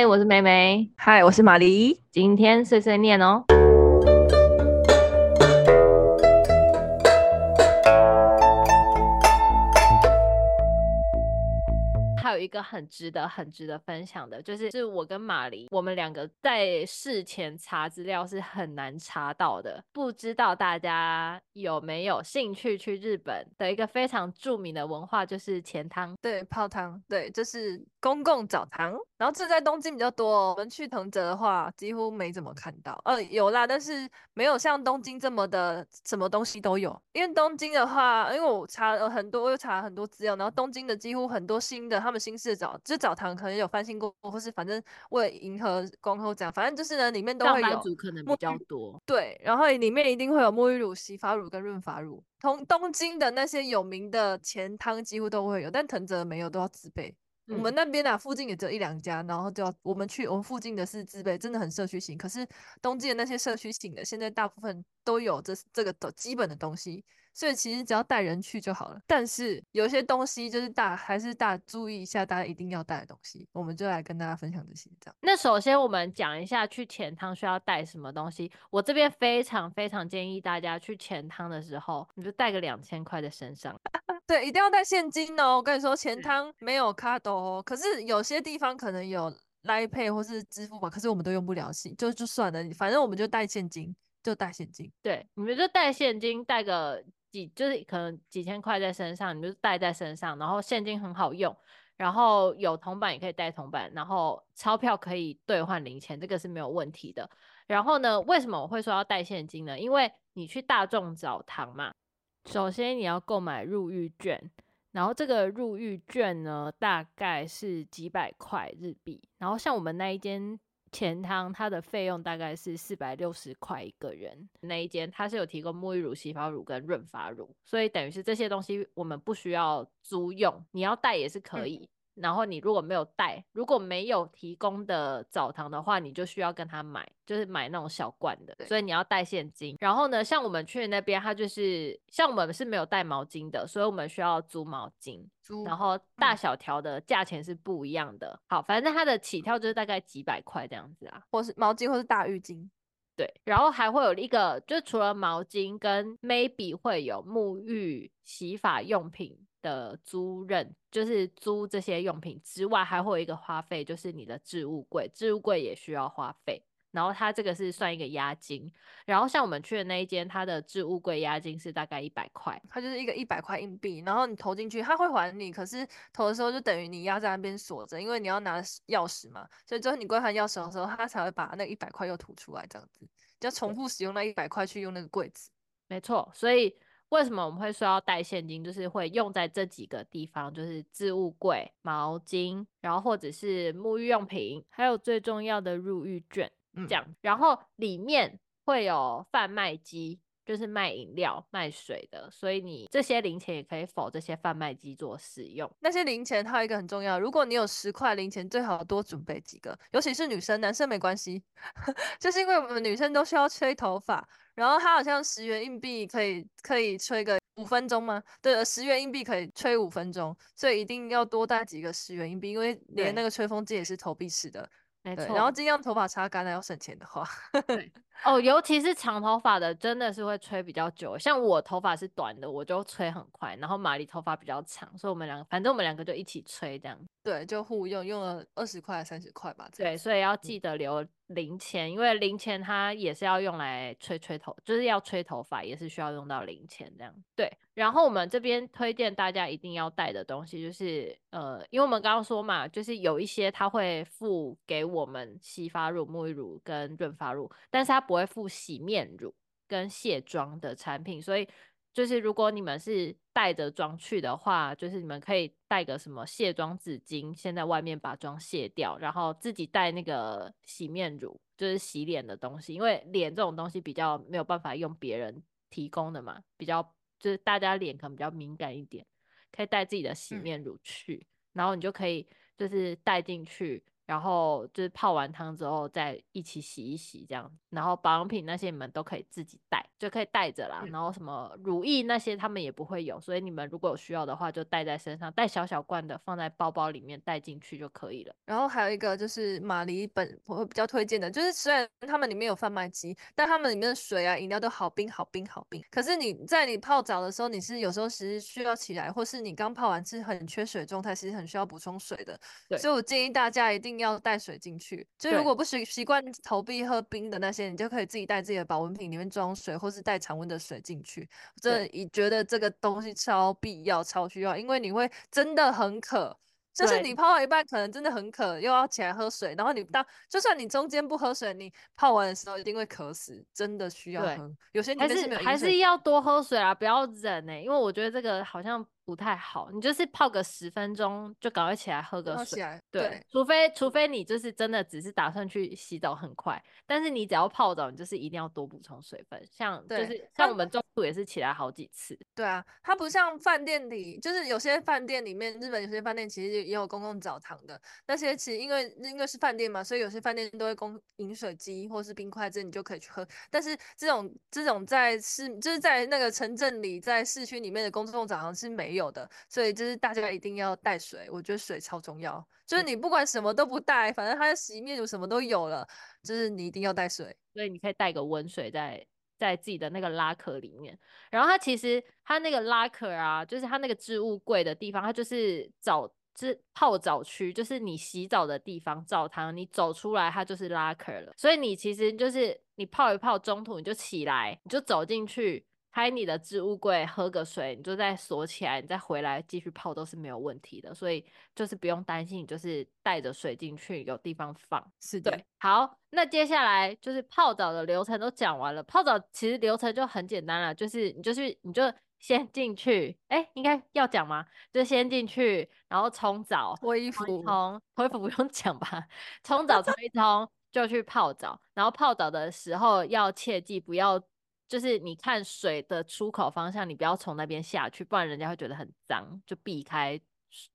嗨，我是梅梅。嗨，我是玛丽。今天碎碎念哦。一个很值得、很值得分享的，就是是我跟玛丽，我们两个在事前查资料是很难查到的。不知道大家有没有兴趣去日本的一个非常著名的文化，就是钱汤。对，泡汤，对，就是公共澡堂。然后这在东京比较多哦，我们去藤泽的话几乎没怎么看到。呃，有啦，但是没有像东京这么的什么东西都有。因为东京的话，因为我查了很多，我又查了很多资料，然后东京的几乎很多新的，他们新式的澡，就是澡堂可能有翻新过，或是反正为了迎合光头这样，反正就是呢，里面都会有。可能比较多。对，然后里面一定会有沐浴乳、洗发乳跟润发乳。同东京的那些有名的钱汤几乎都会有，但藤泽没有，都要自备。我们那边啊，附近也只有一两家，然后就要我们去，我们附近的是自备，真的很社区型。可是东京的那些社区型的，现在大部分都有这这个的基本的东西，所以其实只要带人去就好了。但是有些东西就是大还是大注意一下，大家一定要带的东西，我们就来跟大家分享这些。这样，那首先我们讲一下去钱汤需要带什么东西。我这边非常非常建议大家去钱汤的时候，你就带个两千块在身上。对，一定要带现金哦！我跟你说，钱汤没有卡斗哦。可是有些地方可能有 Line Pay 或是支付宝，可是我们都用不了，就就算了，反正我们就带现金，就带现金。对，你们就带现金，带个几，就是可能几千块在身上，你就带在身上，然后现金很好用，然后有铜板也可以带铜板，然后钞票可以兑换零钱，这个是没有问题的。然后呢，为什么我会说要带现金呢？因为你去大众澡堂嘛。首先你要购买入浴券，然后这个入浴券呢，大概是几百块日币。然后像我们那一间钱汤，它的费用大概是四百六十块一个人。那一间它是有提供沐浴乳、洗发乳跟润发乳，所以等于是这些东西我们不需要租用，你要带也是可以。嗯然后你如果没有带，如果没有提供的澡堂的话，你就需要跟他买，就是买那种小罐的，所以你要带现金。然后呢，像我们去那边，他就是像我们是没有带毛巾的，所以我们需要租毛巾。租，然后大小条的价钱是不一样的。好，反正它的起跳就是大概几百块这样子啊，或是毛巾，或是大浴巾。对，然后还会有一个，就除了毛巾跟 maybe 会有沐浴洗发用品的租任，就是租这些用品之外，还会有一个花费，就是你的置物柜，置物柜也需要花费。然后它这个是算一个押金。然后像我们去的那一间，它的置物柜押金是大概一百块，它就是一个一百块硬币，然后你投进去，它会还你，可是投的时候就等于你压在那边锁着，因为你要拿钥匙嘛，所以之后你归还钥匙的时候，它才会把那一百块又吐出来，这样子。就要重复使用那一百块去用那个柜子，没错。所以为什么我们会说要带现金，就是会用在这几个地方，就是置物柜、毛巾，然后或者是沐浴用品，还有最重要的入浴券，这样。嗯、然后里面会有贩卖机。就是卖饮料、卖水的，所以你这些零钱也可以否这些贩卖机做使用。那些零钱还有一个很重要，如果你有十块零钱，最好多准备几个，尤其是女生，男生没关系。就是因为我们女生都需要吹头发，然后它好像十元硬币可以可以吹个五分钟吗？对，十元硬币可以吹五分钟，所以一定要多带几个十元硬币，因为连那个吹风机也是投币式的。没错，然后尽量头发擦干了，要省钱的话。对哦，尤其是长头发的，真的是会吹比较久。像我头发是短的，我就吹很快。然后玛丽头发比较长，所以我们两个，反正我们两个就一起吹这样。对，就互用，用了二十块、三十块吧。对，所以要记得留零钱，嗯、因为零钱它也是要用来吹吹头，就是要吹头发，也是需要用到零钱这样。对，然后我们这边推荐大家一定要带的东西就是，呃，因为我们刚刚说嘛，就是有一些他会付给我们洗发乳、沐浴乳跟润发乳，但是他不会附洗面乳跟卸妆的产品，所以就是如果你们是带着妆去的话，就是你们可以带个什么卸妆纸巾，先在外面把妆卸掉，然后自己带那个洗面乳，就是洗脸的东西，因为脸这种东西比较没有办法用别人提供的嘛，比较就是大家脸可能比较敏感一点，可以带自己的洗面乳去，嗯、然后你就可以就是带进去。然后就是泡完汤之后再一起洗一洗这样。然后保养品那些你们都可以自己带，就可以带着啦。然后什么乳液那些他们也不会有，所以你们如果有需要的话就带在身上，带小小罐的放在包包里面带进去就可以了。然后还有一个就是马里本我会比较推荐的，就是虽然他们里面有贩卖机，但他们里面的水啊饮料都好冰好冰好冰。可是你在你泡澡的时候，你是有时候其实需要起来，或是你刚泡完是很缺水状态，其实很需要补充水的。对，所以我建议大家一定要带水进去。就如果不习习惯投币喝冰的那些，你就可以自己带自己的保温瓶里面装水，或是带常温的水进去。这你觉得这个东西超必要、超需要，因为你会真的很渴。就是你泡到一半，可能真的很渴，又要起来喝水，然后你当就算你中间不喝水，你泡完的时候一定会渴死，真的需要喝。有些是还是还是要多喝水啊，不要忍呢、欸，因为我觉得这个好像。不太好，你就是泡个十分钟就赶快起来喝个水。对，对，除非除非你就是真的只是打算去洗澡很快，但是你只要泡澡，你就是一定要多补充水分。像就是像我们中途也是起来好几次。对啊，它不像饭店里，就是有些饭店里面，日本有些饭店其实也有公共澡堂的，那些其实因为因为是饭店嘛，所以有些饭店都会供饮水机或是冰块，这你就可以去喝。但是这种这种在市就是在那个城镇里，在市区里面的公共澡堂是没有。有的，所以就是大家一定要带水，我觉得水超重要。就是你不管什么都不带，反正它的洗面乳什么都有了，就是你一定要带水。所以你可以带个温水在在自己的那个拉壳里面。然后它其实它那个拉壳啊，就是它那个置物柜的地方，它就是澡是泡澡区，就是你洗澡的地方，澡堂你走出来它就是拉壳了。所以你其实就是你泡一泡，中途你就起来，你就走进去。开你的置物柜，喝个水，你就再锁起来，你再回来继续泡都是没有问题的，所以就是不用担心，你就是带着水进去，有地方放。是的。对，好，那接下来就是泡澡的流程都讲完了。泡澡其实流程就很简单了，就是你就是你就先进去，哎、欸，应该要讲吗？就先进去，然后冲澡，脱衣服，冲脱衣服不用讲吧？冲澡 冲一冲就去泡澡，然后泡澡的时候要切记不要。就是你看水的出口方向，你不要从那边下去，不然人家会觉得很脏，就避开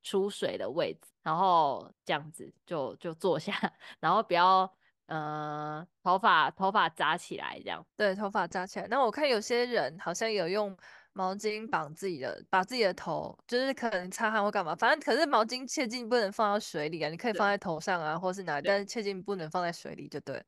出水的位置，然后这样子就就坐下，然后不要呃头发头发扎起来这样。对，头发扎起来。那我看有些人好像有用毛巾绑自己的，把自己的头，就是可能擦汗或干嘛，反正可是毛巾切记不能放到水里啊，你可以放在头上啊，或是哪里，但是切记不能放在水里，就对。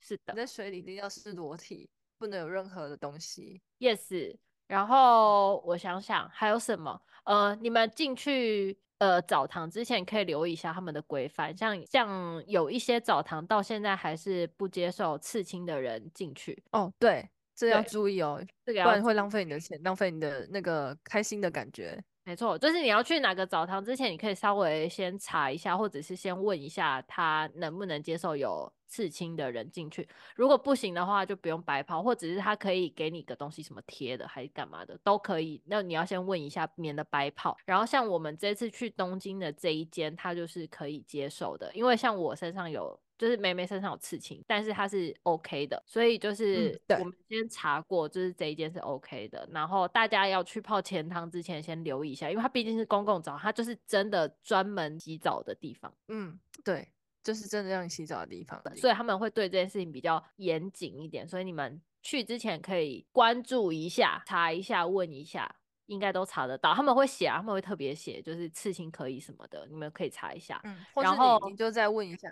是的，你在水里一定要是裸体。不能有任何的东西，yes。然后我想想还有什么？呃，你们进去呃澡堂之前可以留意一下他们的规范，像像有一些澡堂到现在还是不接受刺青的人进去。哦，对，这要注意哦，这个不然会浪费你的钱，浪费你的那个开心的感觉。没错，就是你要去哪个澡堂之前，你可以稍微先查一下，或者是先问一下他能不能接受有刺青的人进去。如果不行的话，就不用白泡，或者是他可以给你个东西，什么贴的还是干嘛的都可以。那你要先问一下，免得白泡。然后像我们这次去东京的这一间，他就是可以接受的，因为像我身上有。就是梅梅身上有刺青，但是她是 OK 的，所以就是我们先查过，就是这一件是 OK 的。然后大家要去泡钱汤之前，先留意一下，因为它毕竟是公共澡，它就是真的专门洗澡的地方。嗯，对，就是真的让你洗澡的地方，所以他们会对这件事情比较严谨一点。所以你们去之前可以关注一下，查一下，问一下，应该都查得到。他们会写啊，他们会特别写，就是刺青可以什么的，你们可以查一下。嗯，然后你就再问一下，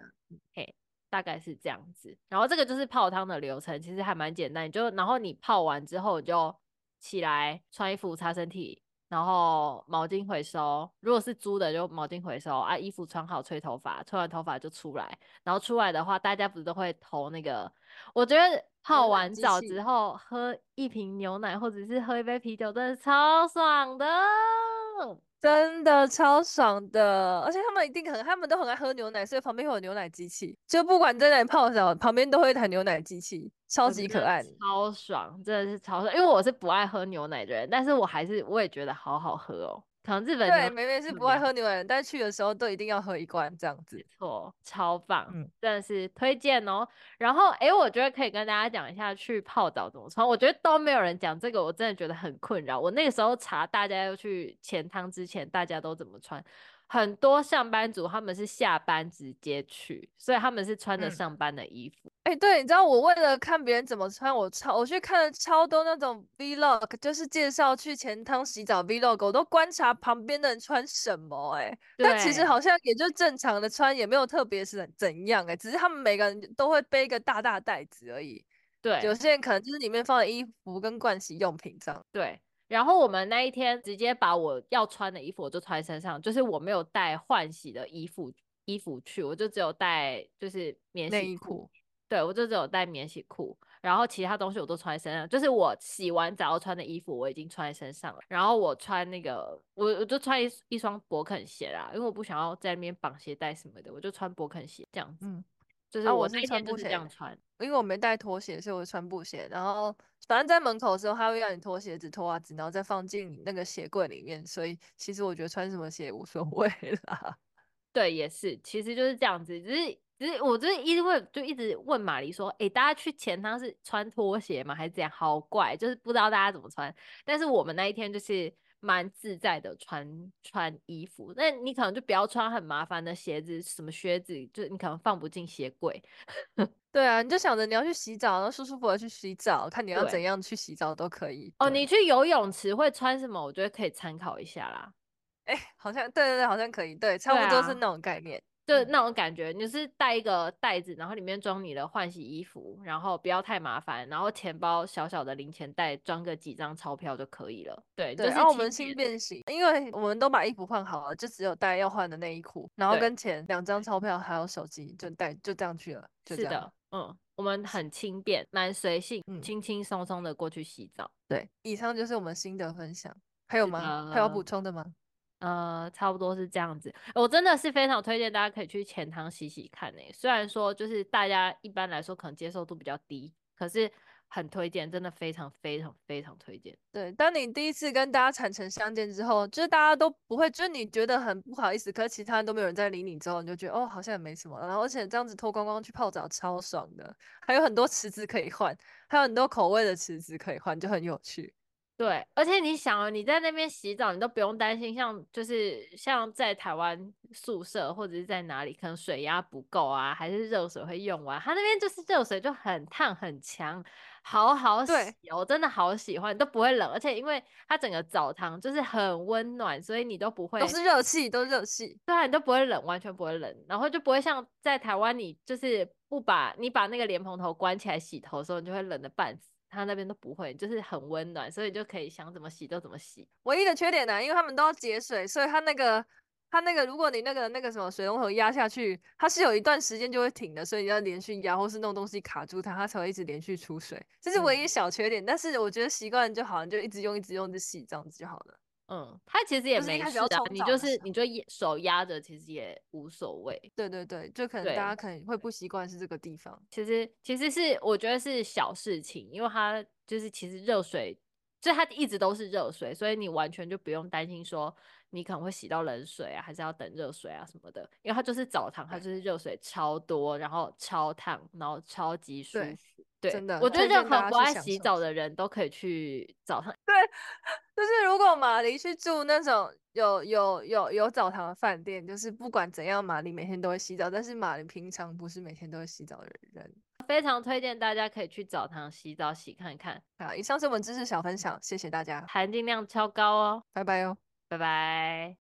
嘿。大概是这样子，然后这个就是泡汤的流程，其实还蛮简单。你就然后你泡完之后，你就起来穿衣服、擦身体，然后毛巾回收。如果是租的，就毛巾回收啊。衣服穿好，吹头发，吹完头发就出来。然后出来的话，大家不是都会投那个？我觉得泡完澡之后喝一瓶牛奶，或者是喝一杯啤酒，真的超爽的。真的超爽的，而且他们一定很，他们都很爱喝牛奶，所以旁边会有牛奶机器，就不管在哪里泡澡，旁边都会有一台牛奶机器，超级可爱，超爽，真的是超爽。因为我是不爱喝牛奶的人，但是我还是我也觉得好好喝哦。可能日本对，明明是不爱喝牛奶，但去的时候都一定要喝一罐这样子。错，超棒，嗯，真的是推荐哦。然后，哎、欸，我觉得可以跟大家讲一下去泡澡怎么穿。我觉得都没有人讲这个，我真的觉得很困扰。我那个时候查大家要去前汤之前，大家都怎么穿？很多上班族他们是下班直接去，所以他们是穿着上班的衣服。哎、嗯欸，对，你知道我为了看别人怎么穿，我超我去看了超多那种 vlog，就是介绍去钱汤洗澡 vlog，我都观察旁边的人穿什么、欸，哎，但其实好像也就正常的穿，也没有特别是怎样、欸，哎，只是他们每个人都会背一个大大袋子而已。对，有些人可能就是里面放的衣服跟盥洗用品这样。对。然后我们那一天直接把我要穿的衣服我就穿身上，就是我没有带换洗的衣服衣服去，我就只有带就是免洗裤，对，我就只有带免洗裤，然后其他东西我都穿在身上，就是我洗完澡要穿的衣服我已经穿在身上了，然后我穿那个我我就穿一一双勃肯鞋啦，因为我不想要在那边绑鞋带什么的，我就穿勃肯鞋这样子。嗯就是我那天就是这样穿，啊、因为我没带拖鞋，所以我穿布鞋。然后反正在门口的时候，他会让你脱鞋子、脱袜子，然后再放进你那个鞋柜里面。所以其实我觉得穿什么鞋无所谓啦。对，也是，其实就是这样子。只是，只是我就是因为就一直问玛丽说：“诶、欸，大家去钱汤是穿拖鞋吗？还是怎样？”好怪，就是不知道大家怎么穿。但是我们那一天就是。蛮自在的穿穿衣服，那你可能就不要穿很麻烦的鞋子，什么靴子，就你可能放不进鞋柜。对啊，你就想着你要去洗澡，然后舒舒服服的去洗澡，看你要怎样去洗澡都可以。哦，你去游泳池会穿什么？我觉得可以参考一下啦。哎、欸，好像对对对，好像可以，对，差不多是那种概念。就那种感觉，你是带一个袋子，然后里面装你的换洗衣服，然后不要太麻烦，然后钱包小小的零钱袋装个几张钞票就可以了。对，对。然后我们轻便型，因为我们都把衣服换好了，就只有带要换的内衣裤，然后跟钱两张钞票还有手机就带就这样去了。是的，嗯，我们很轻便，蛮随性，轻轻松松的过去洗澡。对，以上就是我们新的分享，还有吗？还有补充的吗？呃，差不多是这样子。我真的是非常推荐大家可以去钱汤洗洗看诶。虽然说就是大家一般来说可能接受度比较低，可是很推荐，真的非常非常非常推荐。对，当你第一次跟大家坦诚相见之后，就是大家都不会，就是你觉得很不好意思，可是其他人都没有人在理你之后，你就觉得哦，好像也没什么。然后而且这样子脱光光去泡澡超爽的，还有很多池子可以换，还有很多口味的池子可以换，就很有趣。对，而且你想哦，你在那边洗澡，你都不用担心，像就是像在台湾宿舍或者是在哪里，可能水压不够啊，还是热水会用完，它那边就是热水就很烫很强，好好洗哦，我真的好喜欢，都不会冷，而且因为它整个澡堂就是很温暖，所以你都不会都是热气，都热气，对啊，你都不会冷，完全不会冷，然后就不会像在台湾，你就是不把你把那个莲蓬头关起来洗头的时候，你就会冷的半死。他那边都不会，就是很温暖，所以就可以想怎么洗就怎么洗。唯一的缺点呢，因为他们都要节水，所以他那个他那个，如果你那个那个什么水龙头压下去，它是有一段时间就会停的，所以你要连续压或是弄东西卡住它，它才会一直连续出水。这是唯一小缺点，嗯、但是我觉得习惯就好，你就一直用一直用就洗这样子就好了。嗯，它其实也没事的，你就是你就手压着，其实也无所谓。对对对，就可能大家可能会不习惯是这个地方。其实其实是我觉得是小事情，因为它就是其实热水，就它一直都是热水，所以你完全就不用担心说你可能会洗到冷水啊，还是要等热水啊什么的。因为它就是澡堂，它就是热水超多，然后超烫，然后超级舒服。对，真的，我觉得任何不爱洗澡的人都可以去澡堂。对，就是如果玛丽去住那种有有有有澡堂的饭店，就是不管怎样，玛丽每天都会洗澡。但是玛丽平常不是每天都会洗澡的人，非常推荐大家可以去澡堂洗澡洗看看。好，以上是我们知识小分享，谢谢大家，含金量超高哦，拜拜哦，拜拜。